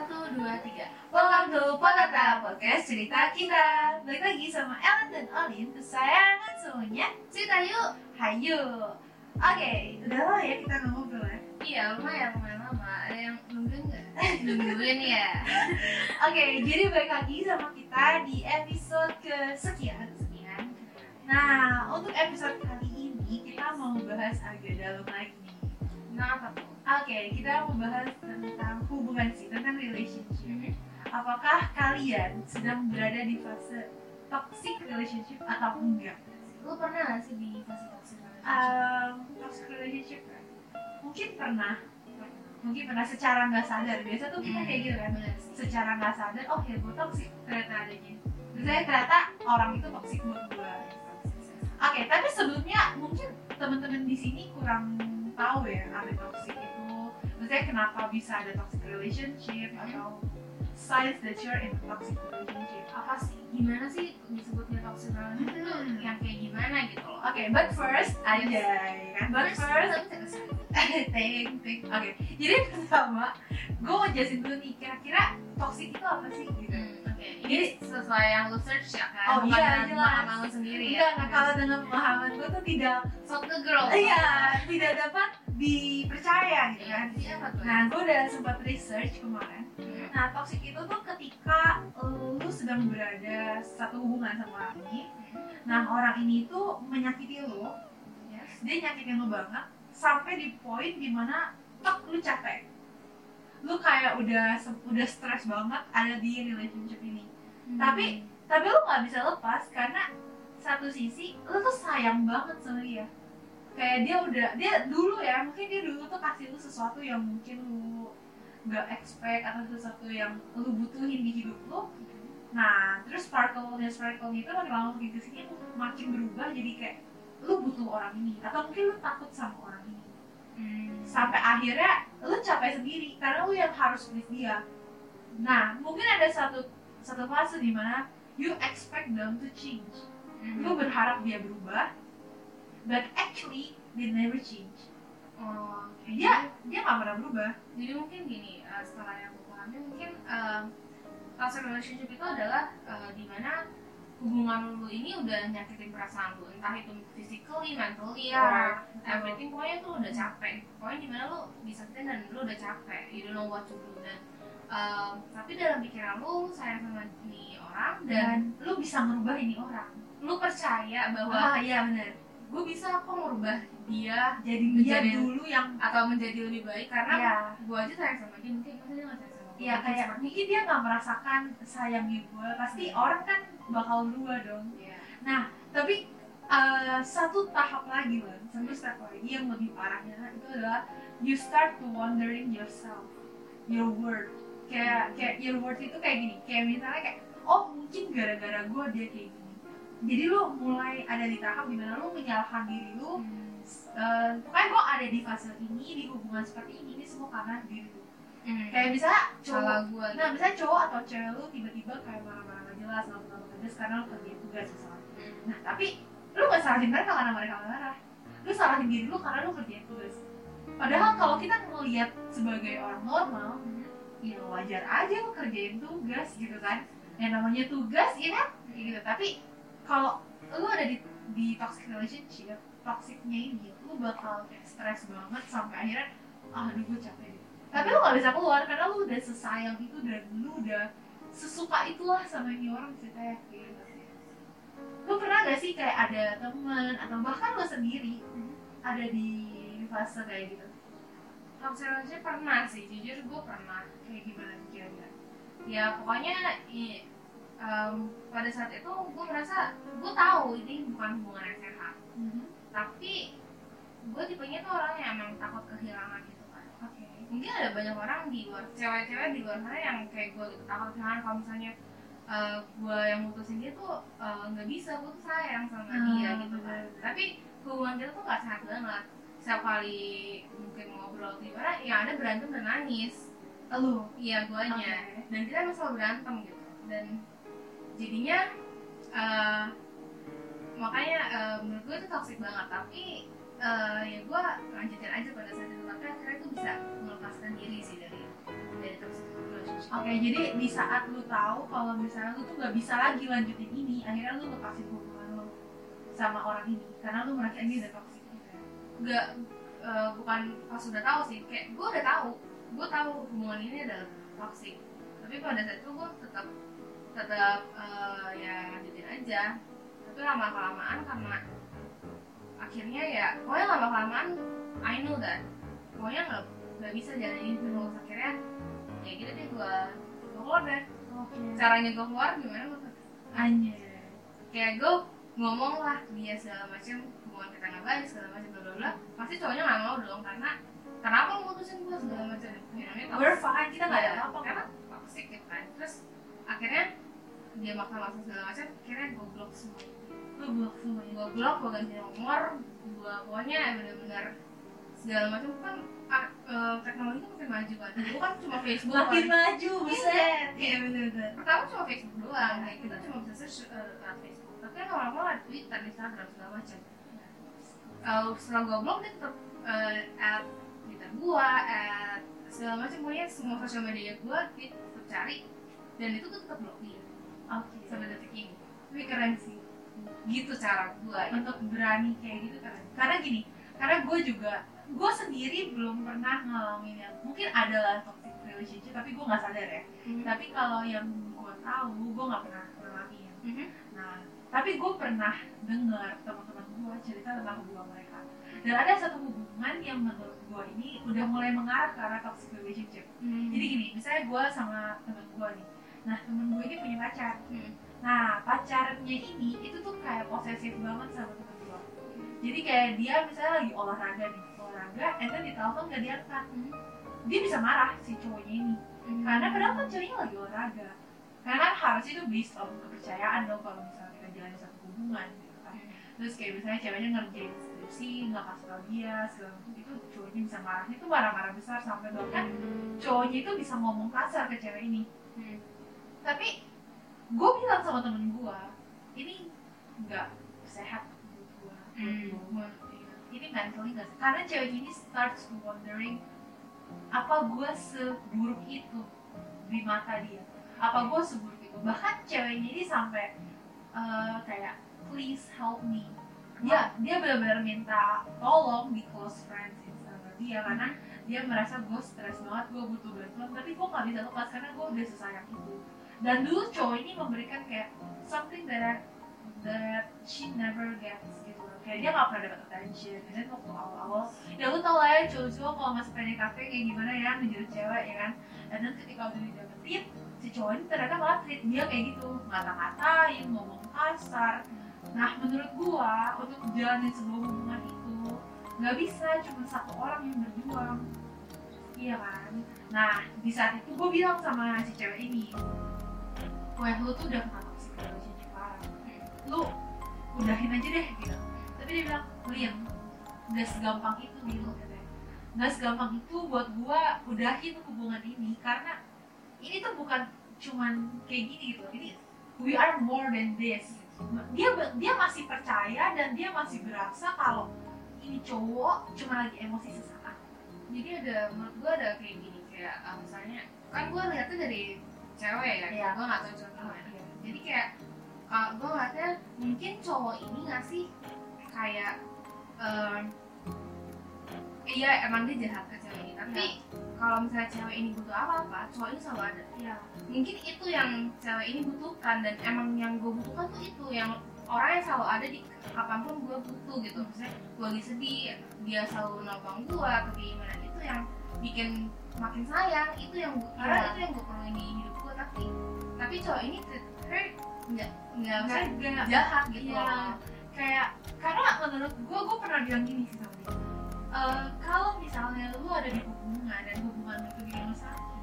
Satu, dua, tiga. Welcome to Potata Podcast cerita kita Balik lagi sama Ellen dan Olin Kesayangan semuanya Cerita yuk. Hayu Oke, udah lama ya kita ngobrol ya Iya, lumayan, lumayan lama. Ada yang nungguin nggak? Nungguin ya. Oke, jadi balik lagi sama kita di episode kesekian Sekian. Nah, untuk episode kali ini kita mau bahas agak dalam lagi Nah? Oke, kita mau bahas tentang hubungan sih, tentang relationship Apakah kalian sedang berada di fase toxic relationship atau enggak? Lu pernah nggak sih di fase toxic relationship? um, toxic relationship kan? mungkin pernah mungkin pernah secara nggak sadar biasa tuh kita kayak gitu kan secara nggak sadar oh ya gue toxic ternyata adanya misalnya ternyata orang itu toxic buat gue oke tapi sebelumnya mungkin teman-teman di sini kurang tahu ya ada toxic itu misalnya kenapa bisa ada toxic relationship atau signs that you're in a toxic relationship Apa sih? Gimana sih disebutnya toxic relationship itu Hmm. yang kayak gimana gitu loh? Oke, but first aja kan. But first, First, thank, thank. Oke, jadi pertama, gue mau jelasin dulu nih, kira-kira toxic itu apa sih gitu? Hmm, Oke, ini sesuai yang lu search ya kan? Oh, Bukan iya, dengan jelas. pemahaman lu sendiri ya? Enggak, nah, kalau dengan pemahaman gue tuh tidak, Sok ke girl. iya, tidak dapat dipercaya gitu kan. Iya? Nah, gue udah sempat research kemarin. Hmm. Nah, toxic itu tuh ketika lu sedang berada satu hubungan sama orang ini, nah orang ini tuh menyakiti lu, Yes. dia nyakitin lu banget sampai di poin di mana tok lu capek lu kayak udah udah stres banget ada di relationship ini. Tapi- tapi lu nggak bisa lepas karena satu sisi lu tuh sayang banget sama dia. Kayak dia udah dia dulu ya mungkin dia dulu tuh kasih lu sesuatu yang mungkin lu nggak expect atau sesuatu yang lu butuhin di hidup lu. Nah terus sparkle dan sparkle itu makin lama makin ke sini makin berubah jadi kayak lu butuh orang ini. Atau mungkin lu takut sama orang ini Hmm. sampai akhirnya lu capek sendiri karena lu yang harus please dia nah mungkin ada satu satu fase di mana you expect them to change Hmm. lu berharap dia berubah but actually they never change Oh, dia dia nggak pernah berubah Jadi mungkin gini, uh, setelah yang aku pahami mungkin toxic relationship itu adalah uh, di mana hubungan lu ini udah nyakitin perasaan lu, entah itu physically, mentally, or everything pokoknya tuh udah capek. Pokoknya di mana lu disakitin dan lu udah capek, you don't know what to do dan um, tapi dalam pikiran lu sayang sama ini orang dan dan lu bisa merubah ini orang. Lu percaya bahwa wah iya benar gue bisa kok merubah dia jadi dia dulu yang atau menjadi lebih baik karena ya gue aja sayang sama dia mungkin masa dia nggak sayang sama Iya kayak mungkin dia nggak merasakan sayangnya gue pasti orang kan bakal berubah dong Iya. Nah, tapi uh, satu tahap lagi loh, satu step lagi yang lebih parahnya itu adalah you start to wondering yourself, your worth. Kayak kayak your worth itu kayak gini, kayak misalnya kayak oh mungkin gara-gara gue dia kayak gini. Jadi lu mulai ada di tahap di mana lu menyalahkan diri lu. Uh, pokoknya gue ada di fase ini di hubungan seperti ini ini semua karena diri. Hmm. Kayak misalnya cowok salah gue Nah, misalnya cowok atau cewek lu tiba-tiba kayak marah-marah gak jelas, gak jelas karena lu kerjain tugas misalnya. Nah, tapi lu gak salahin mereka karena mereka marah. Lu salahin diri lu karena lu kerjain tugas. Padahal kalau kita ngelihat sebagai orang normal, ya wajar aja lu kerjain tugas gitu kan. Yang namanya tugas, ya kan? Kayak gitu. Tapi kalau lu ada di di toxic relationship, toxicnya ini, lu bakal kayak stres banget sampai akhirnya, ah aduh gue capek. Tapi lu gak bisa keluar karena lu udah sesayang itu dan lu udah sesuka itulah sama ini orang ceritanya gitu. Lu pernah gak sih kayak ada teman atau bahkan lu sendiri ada di fase kayak gitu? relationship pernah sih jujur gue pernah Kayak gimana kira-kira? ya pokoknya i- em, pada saat itu gue merasa gue tahu ini bukan hubungan yang sehat tapi gue tipenya tuh orang yang emang takut kehilangan gitu. Mungkin ada banyak orang di luar cewek-cewek di luar sana yang kayak gue gitu takut kehilangan kalau misalnya eh, gue yang mutusin dia tuh eh, nggak bisa gue tuh sayang sama Ah, dia gitu kan. tapi hubungan kita tuh gak sehat banget. Setiap kali mungkin ngobrol atau gimana ya ada berantem dan nangis. Lu? iya guanya. Oke. dan kita emang selalu berantem gitu. Dan jadinya eh, makanya eh, menurut gue itu toxic banget. Tapi eh, ya gue lanjutin aja pada saat itu. Tapi akhirnya gue bisa Oke, jadi di saat lu tahu kalau misalnya lu tuh nggak bisa lagi lanjutin ini, akhirnya lu lepasin hubungan lu sama orang ini karena lu merasa ini udah gitu ya. nggak eh, bukan pas udah tahu sih kayak gue udah tahu gue tahu hubungan ini adalah toxic. Tapi pada saat itu gue tetap tetap eh, ya lanjutin aja. Tapi lama kelamaan karena akhirnya ya pokoknya lama kelamaan I know that pokoknya nggak nggak bisa jalanin terus. Akhirnya ya gitu deh gue gue keluar deh Oke. caranya gue keluar gimana gue Anjir. kayak gue ngomong lah dia segala macam hubungan kita nggak baik segala macam bla bla bla pasti cowoknya nggak mau dong karena kenapa lu mutusin gue segala macam ya namanya. We're fine, kita nggak ada Iya, apa-apa karena toxic gitu kan terus akhirnya dia maksa-maksa segala macam akhirnya gue blok semua Lu blok semuanya. gue blok gue ganti nomor gue pokoknya bener-bener segala macam kan kan makin maju kan dulu kan cuma Facebook Makin kan. maju, buset. Iya bener-bener Pertama cuma Facebook doang, kayak kita cuma bisa search uh, lewat Facebook Tapi kan lama-lama ada Twitter, Instagram, segala macam uh, Setelah gue blog dia tetap uh, add Twitter gua, add segala macam Pokoknya semua sosial media gua dia tetap cari Dan itu tuh tetap blok dia Oke. sampai detik ini Tapi keren sih. Gitu cara gua ya. Untuk berani kayak gitu keren. Karena gini, karena gue juga gue sendiri belum pernah ngalamin yang mungkin adalah toxic relationship tapi gue nggak sadar ya Mhm. tapi kalau yang gue tahu gue nggak pernah ngalamin Mhm. Nah, tapi gue pernah dengar teman-teman gue cerita tentang hubungan mereka. Dan ada satu hubungan yang menurut gue ini udah mulai mengarah ke arah toxic relationship. Mhm. Jadi gini, misalnya gue sama teman gue nih. Nah, temen gue ini punya pacar. Mhm. Nah, pacarnya ini itu tuh kayak posesif banget sama temen gue. Jadi kayak dia misalnya lagi olahraga nih, olahraga, and then di telepon gak diangkat. Mhm. Dia bisa marah si cowoknya ini Mhm. karena padahal kan cowoknya lagi olahraga karena harusnya itu based on kepercayaan dong kalau misalnya kita jalani satu hubungan gitu kan terus kayak misalnya ceweknya ngerjain skripsi nggak kasih tau dia segala macam itu cowoknya bisa marah itu marah-marah besar sampai bahkan cowoknya itu bisa ngomong kasar ke cewek ini Mhm. tapi gue bilang sama temen gue ini nggak sehat menurut gue Hmm. Ini mentally sehat karena cewek ini starts wondering apa gue seburuk itu di mata dia? Apa gue seburuk itu? Bahkan ceweknya ini sampai eh, kayak please help me. Dia dia benar-benar minta tolong di close friends Instagram dia. Karena dia merasa gue stres banget gue butuh bantuan. Tapi gue nggak bisa lepas karena gue udah sesayang itu. Dan dulu cowok ini memberikan kayak something that that she never gets gitu kayak dia nggak pernah dapat attention dan waktu awal-awal ya lu tau lah ya cowok-cowok kalau masuk PDKT kayak gimana ya menjadi cewek ya kan? Dan ketika udah didapetin si cowok ini ternyata malah treat dia kayak gitu ngata-ngatain ngomong kasar. Nah menurut gua untuk jalanin sebuah hubungan itu nggak bisa cuma satu orang yang berjuang. Iya kan? Nah di saat itu gua bilang sama si cewek ini wah lu tuh udah kena toxic relationship parah? Lu udahin aja deh gitu tapi dia bilang Liam nggak segampang itu gitu katanya. Nggak segampang itu buat gua udahin hubungan ini karena ini tuh bukan cuman kayak gini gitu. Ini we are more than this. Dia dia masih percaya dan dia masih berasa kalau ini cowok cuma lagi emosi sesaat. Jadi ada menurut gue ada kayak gini kayak uh, misalnya kan gue lihatnya dari cewek ya Iya. gue nggak tahu cowok gimana. Jadi kayak uh, gue ngeliatnya mungkin cowok ini ngasih kayak um, iya emang dia jahat ke cewek ini tapi kalau misalnya cewek ini butuh apa-apa cowok ini selalu ada ya mungkin itu yang cewek ini butuhkan dan emang yang gue butuhkan tuh itu yang orang yang selalu ada di kapan pun gue butuh gitu misalnya gue lagi sedih dia selalu nolong gue atau gimana itu yang bikin makin sayang itu yang gua, karena Iya. itu yang gue perluin di hidup gue tapi tapi cowok ini treat her nggak nggak nggak jahat gitu Iya. loh. Kayak karena menurut gue gue pernah bilang gini sih sama dia. Eh, kalau misalnya lu ada di hubungan dan hubungan itu bikin sakit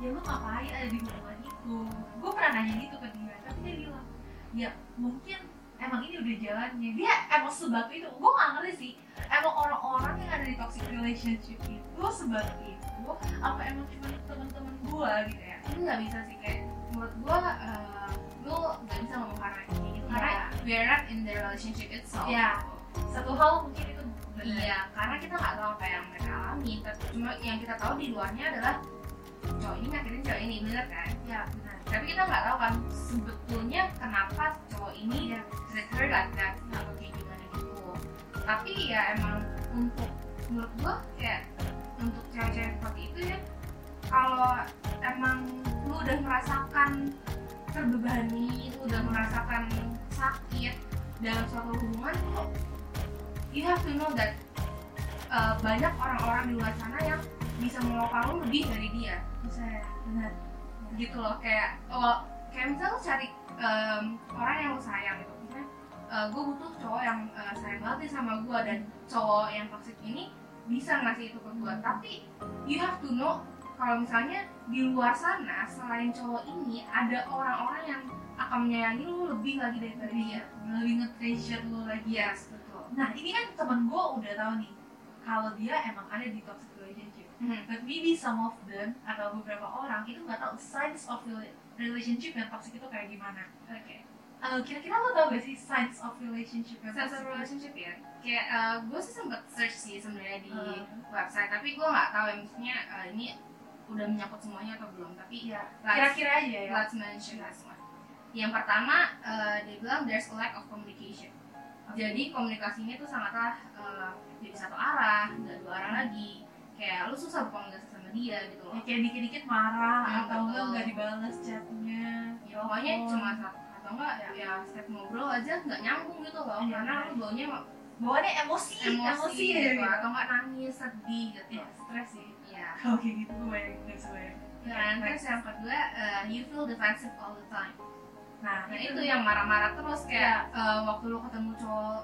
ya lu ngapain ada di hubungan itu? Gue pernah nanya gitu ke dia tapi dia bilang ya mungkin emang ini udah jalannya. Dia emang sebab itu gue gak ngerti sih. Emang orang-orang yang ada di toxic relationship itu sebab itu apa emang cuma teman-teman gue gitu ya? Itu nggak bisa sih kayak menurut gue uh, lu nggak bisa ngomong karena kayak gitu karena Iya. we are not in the relationship itself. Iya. satu hal mungkin itu benar Iya, karena kita nggak tahu apa yang mereka alami. Tapi cuma yang kita tahu di luarnya adalah cowok ini nyakitin cowok ini bener kan? Ya benar tapi kita nggak tahu kan sebetulnya kenapa cowok ini ya treat her like that atau kayak gimana gitu. Tapi ya emang untuk menurut gua kayak untuk cewek-cewek seperti itu ya kalau emang lu udah merasakan terbebani lu udah merasakan sakit dalam suatu hubungan lu you have to know that uh, banyak orang-orang di luar sana yang bisa melakukan lu lebih dari dia. Bisa ya? Benar. Gitu loh kayak oh, kayak misalnya lu cari em, orang yang lu sayang gitu. Misalnya gue butuh cowok yang eh, sayang banget sama gue dan cowok yang toxic ini bisa ngasih itu ke gue tapi you have to know kalau misalnya di luar sana selain cowok ini ada orang-orang yang akan menyayangi lu lebih lagi daripada dia. Lebih nge-treasure lu lagi yes betul. Nah ini kan temen gue udah tahu nih kalau dia emang ada di toxic relationship. Mhm. but maybe some of them atau beberapa orang itu nggak tahu signs of rela- relationship yang toxic itu kayak gimana. Oke. Eh, kira-kira lo tau gak sih signs of relationship yang sense of relationship ya? Kayak gue sih sempet search sih sebenarnya di Uh. website tapi gue nggak tahu ya maksudnya eh, ini udah menyangkut semuanya atau belum? Tapi let's- kira-kira aja ya. let's mention this one. Yang pertama eh, dia bilang there's a lack of communication. Jadi komunikasinya tuh sangatlah eh, jadi satu arah nggak dua arah lagi. Kayak lu susah berkomunikasi sama dia gitu Ya, loh kayak dikit-dikit marah Hmm, atau enggak nggak dibales chatnya. Ya, pokoknya telepon. cuma satu. Atau enggak ya, ya setiap ngobrol aja nggak nyambung gitu loh. Iya, karena iya. lu baunya bawaannya emosi emosi, ya gitu, gitu. atau enggak nangis sedih gitu. Ya stres sih. ya kalau kayak gitu gue bisa bayangin dan terus yang kedua eh, you feel defensive all the time. Nah, Nah itu yang marah-marah terus kayak eh, waktu lu ketemu cowok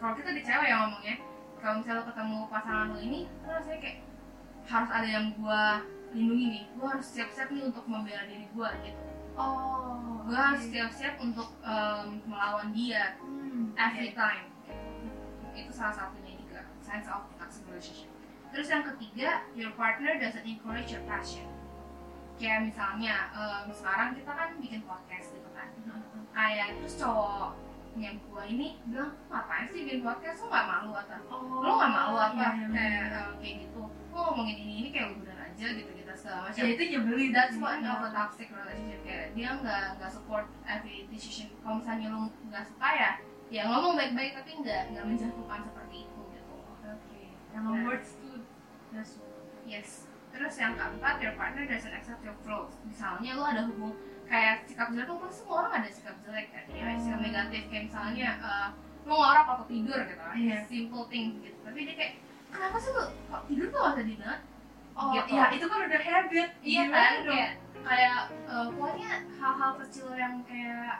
kalau kita di cewek ya ngomongnya kalau misalnya lu ketemu pasangan lu ini lu rasanya kayak harus ada yang gua lindungi nih gua harus siap-siap nih untuk membela diri gua gitu. Oh gua harus siap-siap untuk em, melawan dia hmm, every time. Itu salah satunya juga signs of toxic relationship terus yang ketiga your partner doesn't encourage your passion. Kayak misalnya em, sekarang kita kan bikin podcast gitu kan. Kayak terus cowoknya gua ini bilang ngapain sih bikin podcast? Lu nggak malu atau oh lu nggak malu apa? iya, iya, kayak iya. eh, kayak gitu. Lu ngomongin ini ini kayak udah aja gitu gitu segala macam. Ya itu nyebelin that's one of a toxic relationship. Kayak dia nggak nggak support every decision. Kalau misalnya lu nggak suka ya ya ngomong baik-baik tapi nggak nggak menjatuhkan seperti itu gitu. Oke emang Nah. words that's yes. Terus yang keempat your partner doesn't accept your flaws misalnya lu ada hubung kayak sikap jelek tuh kan semua orang ada sikap jelek kan? Ya sikap negatif kayak misalnya eh, lu ngorok atau tidur gitu kan? Iya. simple thing gitu. Tapi dia kayak kenapa sih lu kok tidur tuh gak sedih banget oh Gitu. ya itu kan udah habit. Iya kan? kayak kayak eh, pokoknya hal-hal kecil yang kayak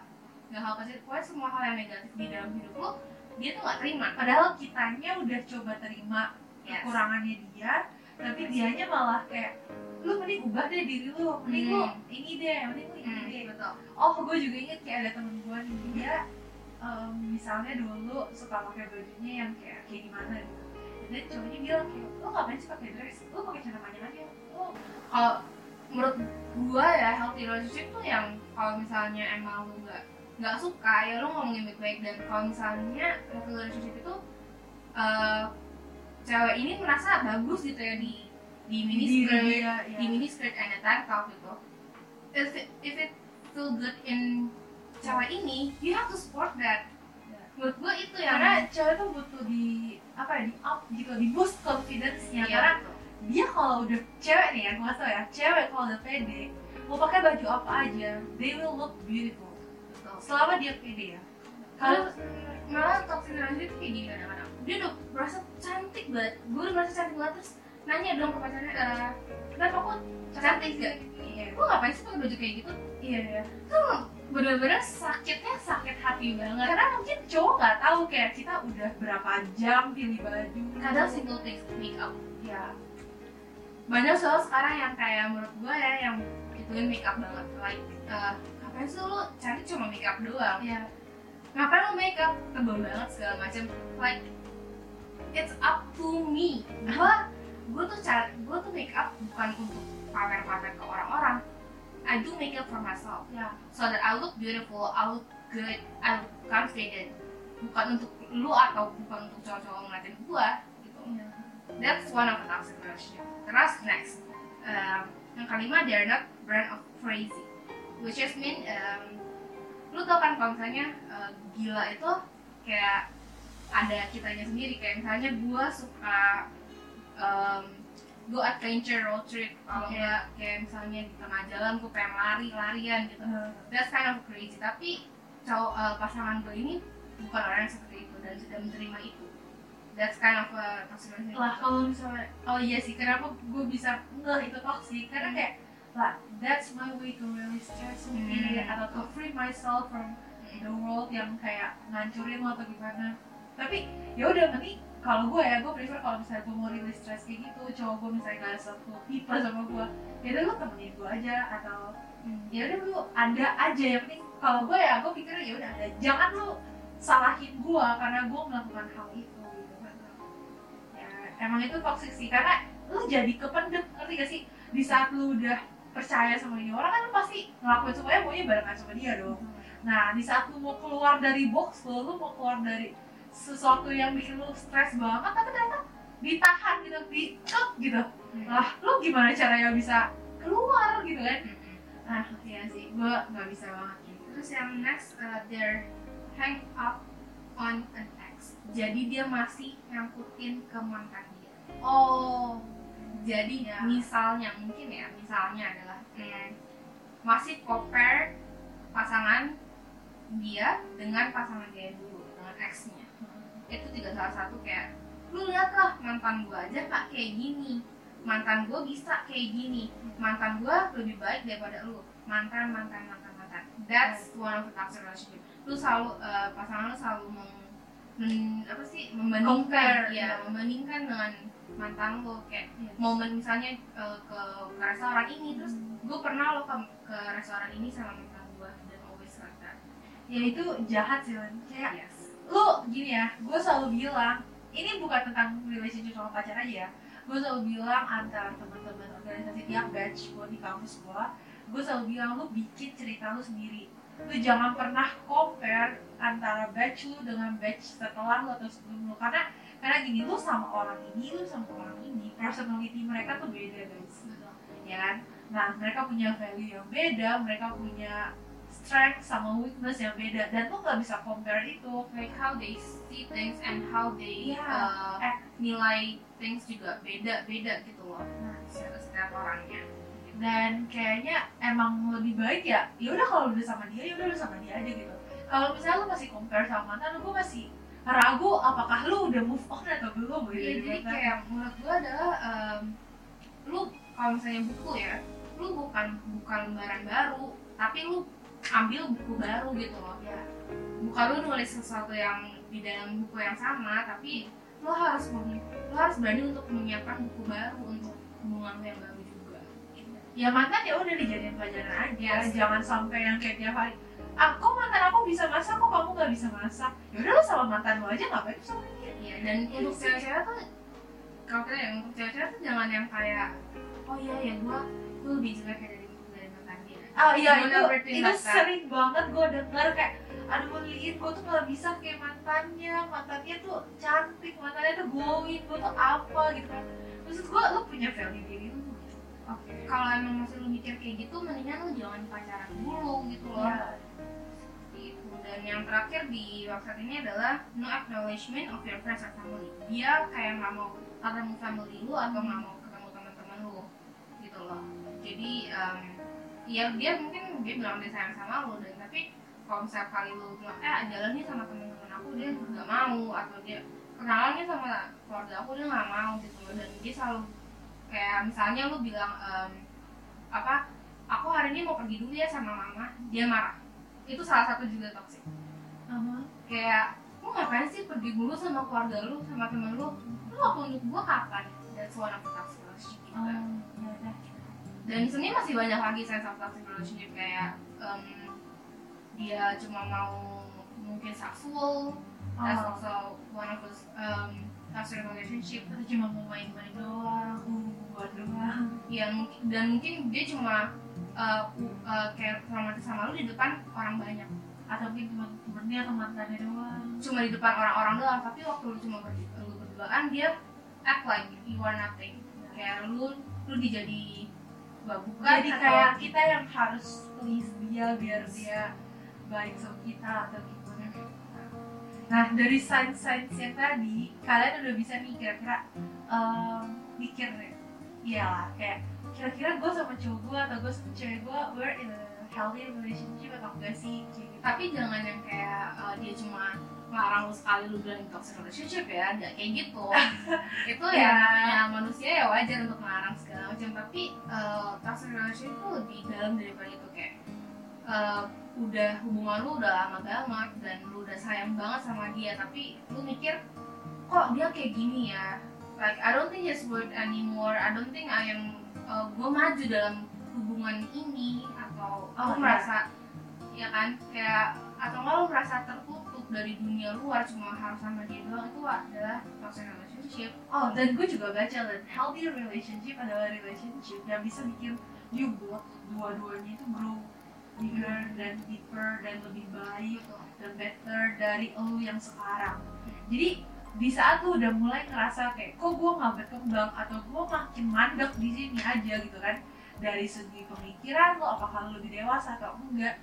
nggak hal kecil pokoknya semua hal yang negatif di dalam hidup lu dia tuh nggak terima. Padahal kitanya udah coba terima. Kekurangannya dia tapi dianya malah kayak lu mending ubah deh diri lu mending lu Hmm. ini deh mending lu ini Hmm, deh. betul. Oh gue juga inget kayak ada temen gue nih dia em, misalnya dulu suka pakai bajunya yang kayak kayak gimana gitu. Dan cowoknya bilang kayak lo ngapain sih pakai dress? Lo pakai celana panjang aja. Lo kalau menurut gua ya healthy relationship tuh yang kalau misalnya emang lu nggak nggak suka ya lu ngomongin baik-baik. Dan kalau misalnya healthy relationship itu eh, cewek ini merasa bagus gitu ya di di mini skirt ya. di mini skirt and a tank top gitu if it, if it feel good in cewek ini you have to support that Ya. menurut gua itu yang karena cewek tuh butuh di apa ya di up gitu di boost confidence-nya Iya, karena betul. dia kalau udah cewek nih ya gue tau ya cewek kalau udah pede mau pakai baju apa aja they will look beautiful Betul. selama dia pede ya kalau kalau malah toxic relationship kayak gini kadang-kadang dia udah merasa cantik banget. Gue udah merasa cantik banget terus nanya dong ke pacarnya eh kenapa kok cantik gak iya. Gue ngapain sih pakai baju kayak gitu? Iya ya tuh bener-bener sakitnya sakit hati banget. Karena mungkin cowok nggak tahu kayak kita udah berapa jam pilih baju. Kadang simple things make up. Ya banyak soal sekarang yang kayak menurut gue ya yang ituin make up banget. Like eh, ngapain sih lu cantik cuma make up doang? Ya ngapain lo make up? Tebal banget segala macam. Like it's up to me. Gua gua tuh cari gua tuh make up bukan untuk pamer-pamer ke orang-orang. I do make up for myself. Ya. So that I look beautiful I look good I look confident. Bukan untuk lu atau bukan untuk cowok-cowok ngeliatin gua gitu. Iya. that's one of the toxic relationship. Terus next um, yang kelima they are not brand of crazy. Which just mean um, lu tau kan kalau misalnya uh, gila itu kayak ada kitanya sendiri. Kayak misalnya gua suka um, go adventure road trip. Kalau Oke. nggak kayak misalnya di tengah jalan gue pengen lari larian gitu. That's kind of crazy. Tapi cowok uh, pasangan gue ini bukan orang yang seperti itu dan sudah menerima itu. That's kind of a toxic lah kalau misalnya oh iya sih kenapa gue bisa nggak itu toxic. Karena kayak lah that's my way to really stress me Hmm. atau to free myself from the world yang kayak ngancurin lo atau gimana tapi ya udah nanti kalau gue ya gue prefer kalau misalnya gue mau rilis stress kayak gitu cowok gue misalnya nggak satu tipe sama gue ya udah lu temenin gue aja atau Hmm. ya udah lu ada aja yang penting kalau gue ya gue pikir ya udah ada jangan lu salahin gue karena gue melakukan hal itu gitu kan. Ya emang itu toxic sih karena lu jadi kependem ngerti gak sih? Di saat lu udah percaya sama ini orang kan lu pasti ngelakuin semuanya maunya barengan sama dia dong. Nah di saat lu mau keluar dari box lu lu mau keluar dari sesuatu yang bikin lu stres banget tapi ternyata ditahan gitu di gitu lah lu gimana caranya bisa keluar gitu kan nah iya sih gue nggak bisa banget gitu Terus yang next, uh, they're hang up on an ex. Jadi dia masih ngangkutin ke mantan dia. oh Jadi Ya. misalnya mungkin ya, misalnya adalah hmm, masih compare pasangan dia dengan pasangan dia dulu dengan ex-nya. Itu juga salah satu kayak lu lihat lah mantan gua aja kak kayak gini. Mantan gua bisa kayak gini. Mantan gua lebih baik daripada lu. Mantan mantan mantan mantan. That's one of the toxic relationship. Lu selalu eh, pasangan lu selalu meng, men- apa sih membandingkan Compare, ya membandingkan dengan mantan lu. Kayak Yes. momen misalnya eh, ke, ke restoran ini terus gue pernah lo ke, ke restoran ini sama mantan gue dan always like that. Ya itu jahat sih Lan. kayak yes lu gini ya gue selalu bilang ini bukan tentang relationship sama pacar aja ya. Gue selalu bilang antara teman-teman organisasi tiap batch gue di kampus gue gue selalu bilang lu bikin cerita lu sendiri. Lu jangan pernah compare antara batch lu dengan batch setelah lu atau sebelum lu. Karena karena gini lu sama orang ini lu sama orang ini personality mereka tuh beda guys. Ya kan? Nah mereka punya value yang beda mereka punya strength sama weakness yang beda dan lu nggak bisa compare itu like how they see things and how they Iya. uh, Eh. nilai things juga beda beda gitu loh Nah, setiap, setiap orangnya dan kayaknya emang lebih baik ya ya udah kalau udah sama dia ya udah lu sama dia aja gitu kalau misalnya lu masih compare sama mantan gue masih ragu apakah lu udah move on atau belum gitu dari jadi mantan. kayak menurut gue adalah um, lu kalau misalnya buku ya lu bukan bukan lembaran baru tapi lu ambil buku baru gitu loh ya bukan lu nulis sesuatu yang di dalam buku yang sama tapi lu harus lu harus berani untuk menyiapkan buku baru untuk hubungan yang baru juga ya mantan ya udah dijadiin pelajaran aja Yes. jangan sampai yang kayak tiap hari ah kok mantan aku bisa masak kok kamu nggak bisa masak ya udah lu sama mantan lu aja ngapain sama dia Iya, dan untuk sih. cewek-cewek tuh kalau kita yang untuk cewek-cewek tuh jangan yang kayak oh iya ya gua gua lebih jelek kayak dari dari mantan dia ah iya itu itu sering banget gue denger kayak aduh liin gue tuh nggak bisa kayak mantannya mantannya tuh cantik mantannya tuh glowing gue tuh apa gitu kan maksud gue lu punya value diri gitu. Oke, kalau emang masih lu mikir kayak gitu, mendingan lu jangan pacaran dulu gitu loh. ya Gitu. Dan yang terakhir di website ini adalah no acknowledgement of your friends or family. Dia kayak nggak mau ketemu family lu atau nggak mau ketemu teman-teman lu, gitu loh. Jadi em, ya dia mungkin dia bilang dia sayang sama lu dan tapi kalau misalnya kali lu bilang eh jalan nih sama teman-teman aku dia nggak mau atau dia kenalannya sama keluarga aku dia nggak mau gitu loh. Dan dia selalu kayak misalnya lu bilang em, apa aku hari ini mau pergi dulu ya sama mama dia marah. Itu salah satu juga toxic. Sama kayak lu ngapain sih pergi dulu sama keluarga lu sama temen lu lu waktu untuk gua kapan? Toxic relationship juga oh ya udah dan sebenarnya masih banyak lagi sense of toxic relationship kayak em, dia cuma mau mungkin that's Oh. also one of those um, toxic relationship. Itu cuma mau main-main doang hubungan doang. Ya mungkin dan mungkin dia cuma uh, uh, kayak romantis sama lu di depan orang banyak. Atau mungkin teman-temannya atau mantannya doang. Cuma di depan orang-orang doang tapi waktu lu cuma ber, lu berduaan dia act like you are nothing kayak lu lu dijadi bukan jadi kayak kita yang harus please dia biar dia baik sama kita atau gimana nah dari sign-signs yang tadi kalian udah bisa nih kira-kira em, mikir deh. Iya lah kayak kira-kira gue sama cowok gue atau gue sama cewek gue we're in a healthy relationship atau enggak sih? Gitu. tapi jangan yang kayak uh, dia cuma ngelarang lu sekali lu bilang toxic relationship ya nggak kayak gitu. Itu ya Ya. namanya manusia ya wajar untuk melarang segala macam. Tapi uh, toxic relationship itu lebih dalam daripada itu kayak uh, udah hubungan lu udah lama banget dan lu udah sayang banget sama dia tapi lu mikir kok dia kayak gini ya? Like I don't think it's worth anymore. I don't think I am uh, gue maju dalam hubungan ini. Atau Oh, lu iya. merasa ya kan kayak atau nggak lu merasa tertutup dari dunia luar cuma harus sama dia doang itu adalah toxic relationship. Oh, dan gue juga baca dan healthy relationship adalah relationship yang bisa bikin you both dua-duanya itu grow bigger dan deeper dan lebih baik dan better dari lu yang sekarang. Jadi di saat lu udah mulai ngerasa kayak kok gue nggak berkembang atau gue makin mandek di sini aja gitu kan? Dari segi pemikiran lo apakah lu lebih dewasa atau enggak?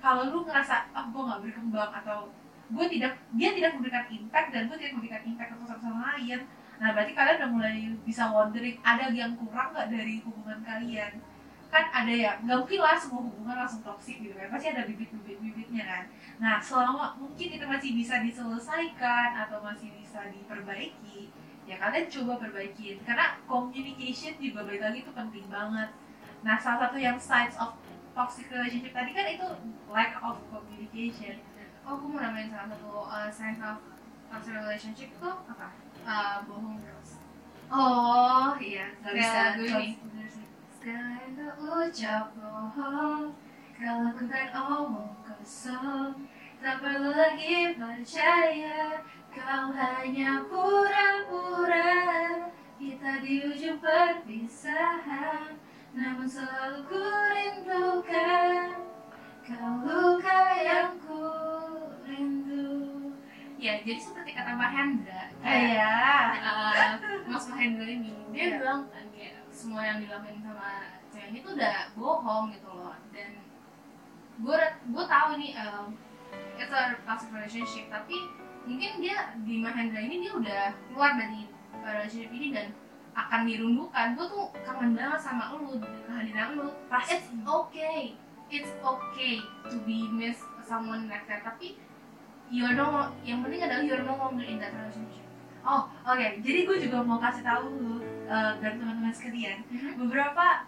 Kalau lu ngerasa ah gue nggak berkembang atau gue tidak dia tidak memberikan impact dan gue tidak memberikan impact untuk satu sama lain. Nah berarti kalian udah mulai bisa wondering ada yang kurang nggak dari hubungan kalian? Kan ada ya nggak mungkin lah semua hubungan langsung toksik gitu kan pasti ada bibit-bibit bibitnya kan. Nah selama mungkin itu masih bisa diselesaikan atau masih bisa diperbaiki ya kalian coba perbaikin. Karena communication juga balik lagi itu penting banget. Nah salah satu yang signs of toxic relationship tadi kan itu lack of communication oh gue mau namain salah satu uh, sign of toxic relationship itu apa? Uh, bohong terus oh iya. Nggak bisa lagu ini. segala ucap bohong kau lakukan omong kosong. Tak perlu lagi percaya kau hanya pura-pura. Kita di ujung perpisahan namun selalu ku rindukan kau luka yang ku ya jadi seperti kata Mbak Hendra Eh, kayak, ya uh, Mas Mahendra ini dia Iya. bilang kan kayak semua yang dilakuin sama cewek ini tuh udah bohong gitu loh. Dan gue gue tahu nih um, itu a toxic relationship tapi mungkin dia di Mahendra ini dia udah keluar dari relationship ini dan akan dirundukan. Gue tuh kangen banget sama lu kehadiran lu. Pasti. It's okay. It's okay to be miss someone like that tapi you're no yang penting adalah you're no longer in that relationship Oh, oke. Jadi gue juga mau kasih tahu lu uh, dan teman-teman sekalian beberapa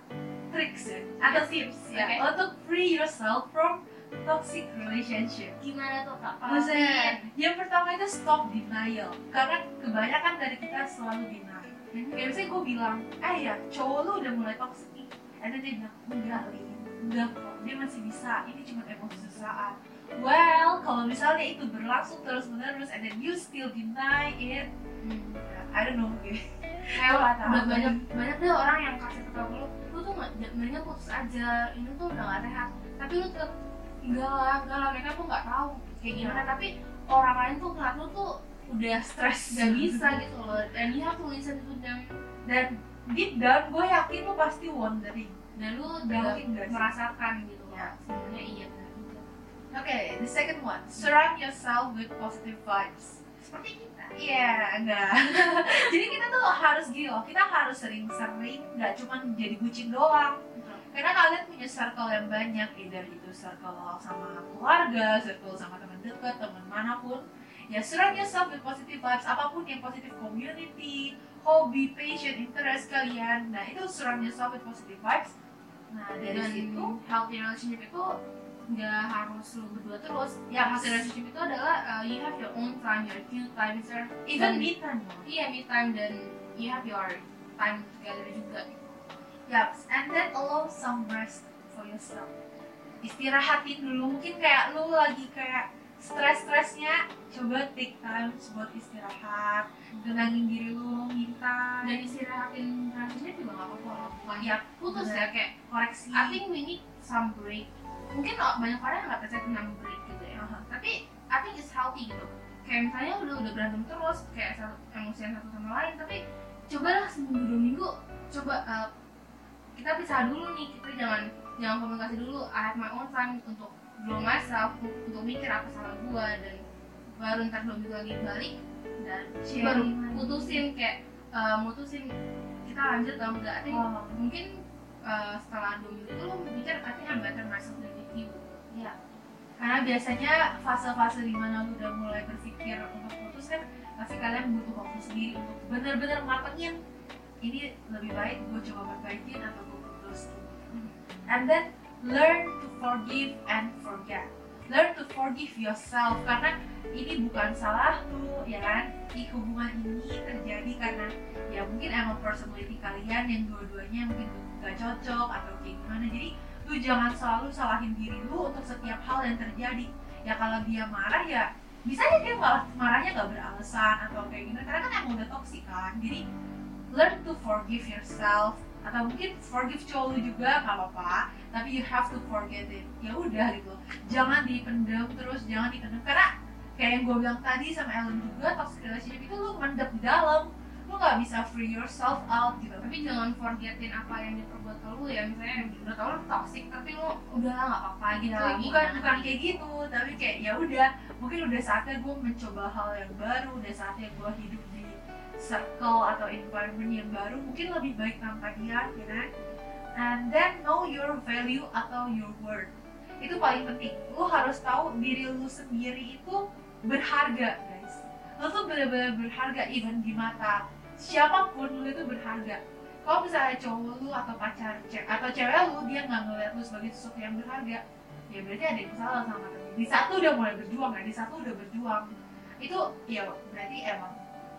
tricks ya atau tips ya Oke. untuk free yourself from toxic relationship. gimana tuh kak Maksudnya, yang pertama itu stop denial. Karena kebanyakan dari kita selalu denial. Kayak misalnya gue bilang, eh ya cowok lu udah mulai toxic. And then dia bilang, enggak Lin, enggak kok, dia masih bisa, ini cuma emosi sesaat. Well, kalau misalnya itu berlangsung terus menerus and then you still deny it, I don't know gitu. kayak udah banyak banyak deh orang yang kasih tau lu lu tuh nggak mendingan putus aja ini tuh udah gak sehat tapi lu tetap enggak lah enggak lah mereka tuh nggak tahu kayak gimana tapi orang lain tuh ngeliat lu tuh udah stres gak bisa gitu loh dan you have to listen to them Dan deep down gue yakin lu pasti wondering. dan lu sih? merasakan gitu Ya. sebenarnya iya Oke, the second one, surround yourself with positive vibes. seperti kita Iya, enggak. Jadi kita tuh harus gini loh, kita harus sering-sering, nggak cuma jadi bucin doang. Karena kalian punya circle yang banyak, either itu circle sama keluarga, circle sama teman dekat, teman mana pun. Ya surround yourself with positive vibes, apa pun yang positive community, hobi, passion, interest kalian. Nah itu surround yourself with positive vibes. Nah dari dan situ, healthy relationship itu nggak harus lu berdua terus. Ya healthy relationship itu adalah uh, you have your own time your few times there. Even me time loh. iya me time dan you have your time together juga. Yup, and then allow some rest for yourself. Istirahatin dulu, mungkin kayak lu lagi kayak stres-stresnya, coba take time buat istirahat, tenangin diri lu, minta, dan istirahatin relationship juga nggak apa-apa. Iya, putus ya kayak koreksi. I think we need some break mungkin banyak orang nggak percaya tentang break gitu ya Aha. tapi I think it's healthy gitu kayak misalnya udah udah berantem terus kayak satu, emosian satu sama lain tapi cobalah seminggu dua minggu coba uh, kita pisah dulu nih kita jangan jangan komunikasi dulu I have my own time untuk grow myself untuk mikir apa salah gua dan baru ntar dua minggu lagi balik dan Sharing baru putusin kayak eh, mutusin kita lanjut atau enggak I think Oh. mungkin eh, setelah dua minggu itu lo mikir I think I'm better myself than. Karena biasanya fase-fase di mana lu udah mulai berpikir untuk putus kan pasti kalian butuh waktu sendiri untuk bener-bener matengin ini lebih baik gue coba perbaikin atau gue putus. And then learn to forgive and forget. Learn to forgive yourself karena ini bukan salah lu ya kan. Di hubungan ini terjadi karena ya mungkin emang personality kalian yang dua-duanya mungkin gak cocok atau kayak gimana. Jadi lu jangan selalu salahin diri lu untuk setiap hal yang terjadi. Ya kalau dia marah ya bisa aja dia malah marahnya gak beralasan atau kayak gitu karena kan emang udah toxic kan. Jadi learn to forgive yourself. Atau mungkin forgive cowok lu juga gak apa-apa. Tapi you have to forget it. Ya udah gitu. Jangan dipendam terus jangan dipendam karena kayak yang gue bilang tadi sama Ellen juga toxic relationship itu lu mendep di dalam lu gak bisa free yourself out gitu tapi jangan forgetin apa yang diperbuat ke lu ya misalnya udah tau lu toxic tapi lu udah lah nggak apa-apa gitu Ya, bukan bukan kayak gitu, tapi kayak ya udah, mungkin udah saatnya gue mencoba hal yang baru, udah saatnya gue hidup di circle atau environment yang baru, mungkin lebih baik tanpa dia, ya kan? And then know your value atau your worth. Itu paling penting. Lu harus tahu diri lu sendiri itu berharga, guys. Lu tuh benar-benar berharga even di mata siapa pun lu itu berharga. Kalau misalnya cowok lu atau pacar atau cewek lu dia nggak ngeliat lu sebagai sesuatu yang berharga ya berarti ada yang salah sama temen di satu udah mulai berjuang ya di satu udah berjuang. Itu ya berarti emang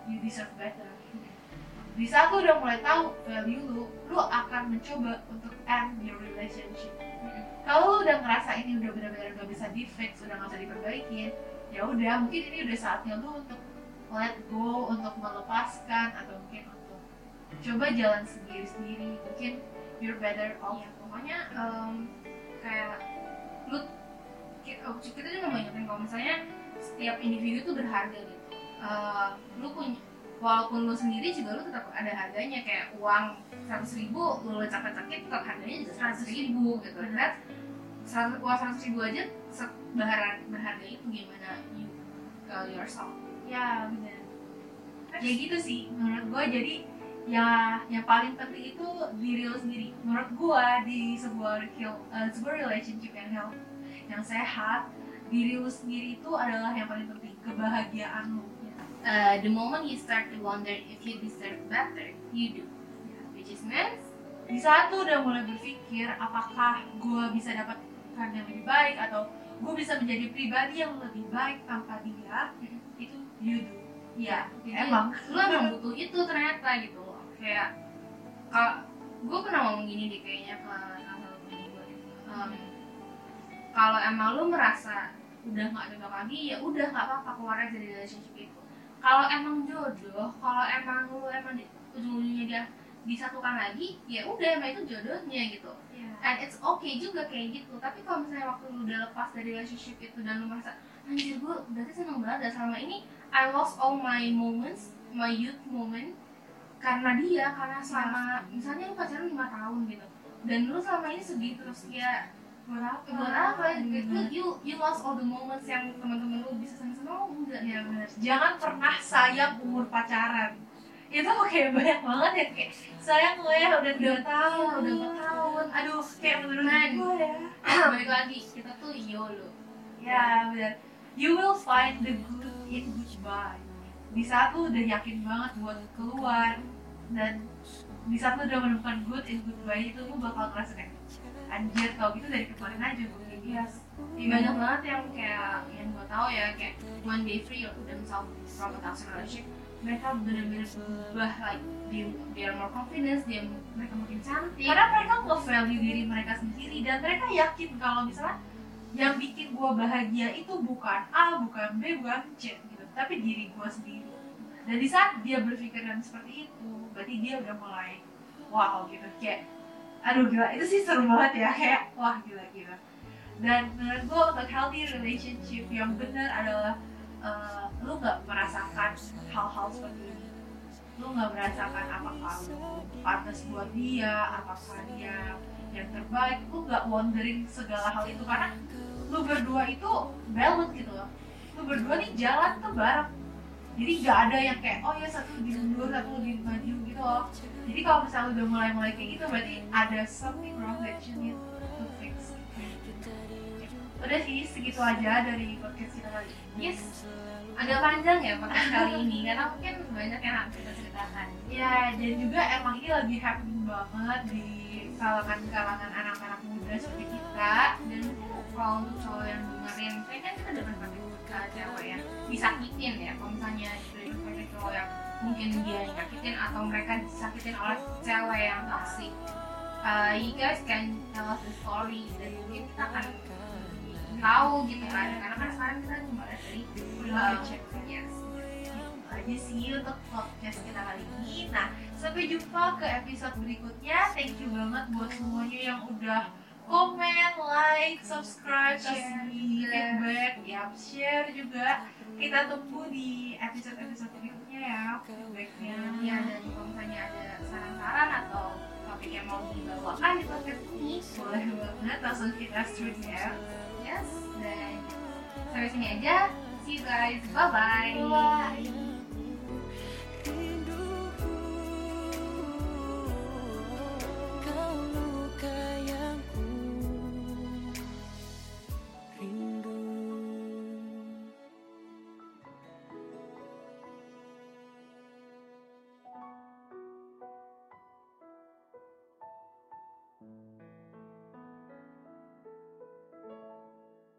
you deserve better. Di satu udah mulai tahu value lu lu akan mencoba untuk end your relationship. Kalau lu udah ngerasa ini udah benar-benar gak bisa di fix udah gak bisa diperbaikin ya udah mungkin ini udah saatnya lu untuk let go untuk melepaskan atau mungkin untuk coba jalan sendiri-sendiri. Mungkin you're better off. Iya, pokoknya em, kayak lu kita, kita juga banyakin kalau misalnya setiap individu tuh berharga gitu. Eh, lu punya walaupun lu sendiri juga lu tetap ada harganya. Kayak uang seratus ribu lu lecak-lecaknya tetap harganya juga seratus ribu gitu. Dan seratus uang seratus ribu aja berharga, berharga itu gimana you uh, yourself ya benar ya gitu sih menurut gue jadi ya yang paling penting itu diri lo sendiri. Menurut gue di sebuah eh, sebuah relationship yang health yang sehat diri lo sendiri itu adalah yang paling penting kebahagiaan lo. Uh, the moment you start to wonder if you deserve better you do. Which is means di saat lo udah mulai berpikir apakah gue bisa dapatkan yang lebih baik atau gue bisa menjadi pribadi yang lebih baik tanpa dia you do. Ya Jadi, emang? lu emang butuh itu ternyata gitu kayak kalau gue pernah ngomong gini deh kayaknya ke salah satu temen gue gitu. Kalau emang lu merasa udah nggak cocok lagi ya udah nggak apa-apa keluar dari relationship itu. Kalau emang jodoh kalau emang lu emang di ujung-ujungnya dia disatukan lagi ya udah emang itu jodohnya gitu. Ya and it's okay juga kayak gitu. Tapi kalau misalnya waktu lu udah lepas dari relationship itu dan lu merasa anjir gue berarti seneng banget dah selama ini I lost all my moments my youth moment karena dia karena selama misalnya lu pacaran lima tahun gitu dan lu selama ini sedih terus ya buat apa buat apa gitu you you lost all the moments yang teman-teman lu bisa seneng-seneng oh, enggak Iya benar. Jangan pernah sayang umur pacaran. Itu kayak banyak banget ya kayak sayang lo ya udah dua tahun, udah empat tahun Aduh, kayak menurut Men. gue ya. balik lagi kita tuh YOLO Ya benar. You will find the good in goodbye. Di saat lu udah yakin banget buat keluar dan di saat lu udah menemukan good in goodbye itu lu bakal ngerasa kayak anjir tau gitu dari kemarin aja gue kayak. Yes. banyak banget yang kayak yang gue tahu ya kayak when they free themselves from a toxic relationship mereka benar-benar berubah like they are more confidence dia mereka makin cantik karena mereka nge-value diri mereka sendiri dan mereka yakin kalau misalnya yang bikin gua bahagia itu bukan A, bukan B, bukan C gitu, tapi diri gua sendiri. Dan di saat dia berpikiran seperti itu, berarti dia udah mulai wow gitu kayak aduh gila itu sih seru banget ya kayak wah gila gila. Dan menurut gua untuk healthy relationship yang benar adalah eh, lu nggak merasakan hal-hal seperti ini. lu nggak merasakan apakah lu pantas buat dia apakah dia yang terbaik. Lu nggak wondering segala hal itu. Karena lu berdua itu balance gitu loh. Lu berdua nih jalan tuh bareng. Jadi nggak ada yang kayak oh ya satu di mundur satu di maju gitu loh. Jadi kalau misalnya udah mulai mulai kayak gitu berarti ada something wrong that you need to fix. Udah sih segitu aja dari podcast kita kali ini. Yes. Agak panjang ya podcast kali ini karena mungkin banyak yang harus kita ceritakan. Ya dan juga emang ini lagi happening banget di kalangan-kalangan anak-anak muda seperti kita dan mungkin kalau untuk cowok yang dengerin kayaknya kan kita udah pernah uh, cewek yang disakitin ya kalau misalnya dari perspektif cowok yang mungkin dia nyakitin atau mereka disakitin oleh cewek yang toxic. Uh, you guys can tell us the story dan mungkin kita akan tahu gitu kan. Karena kan sekarang kita cuma dari uh, aja sih untuk podcast kita kali ini. Nah sampai jumpa ke episode berikutnya. Thank you banget buat semuanya yang udah komen, like, subscribe, Share. feedback, ya share juga. Kita tunggu di episode-episode berikutnya ya feedbacknya. Ya dan kalau misalnya ada saran-saran atau topik yang mau dibawakan di podcast ini boleh banget langsung kita stream ya yes dan sampai sini aja. See you guys. Bye bye Bye. 太阳。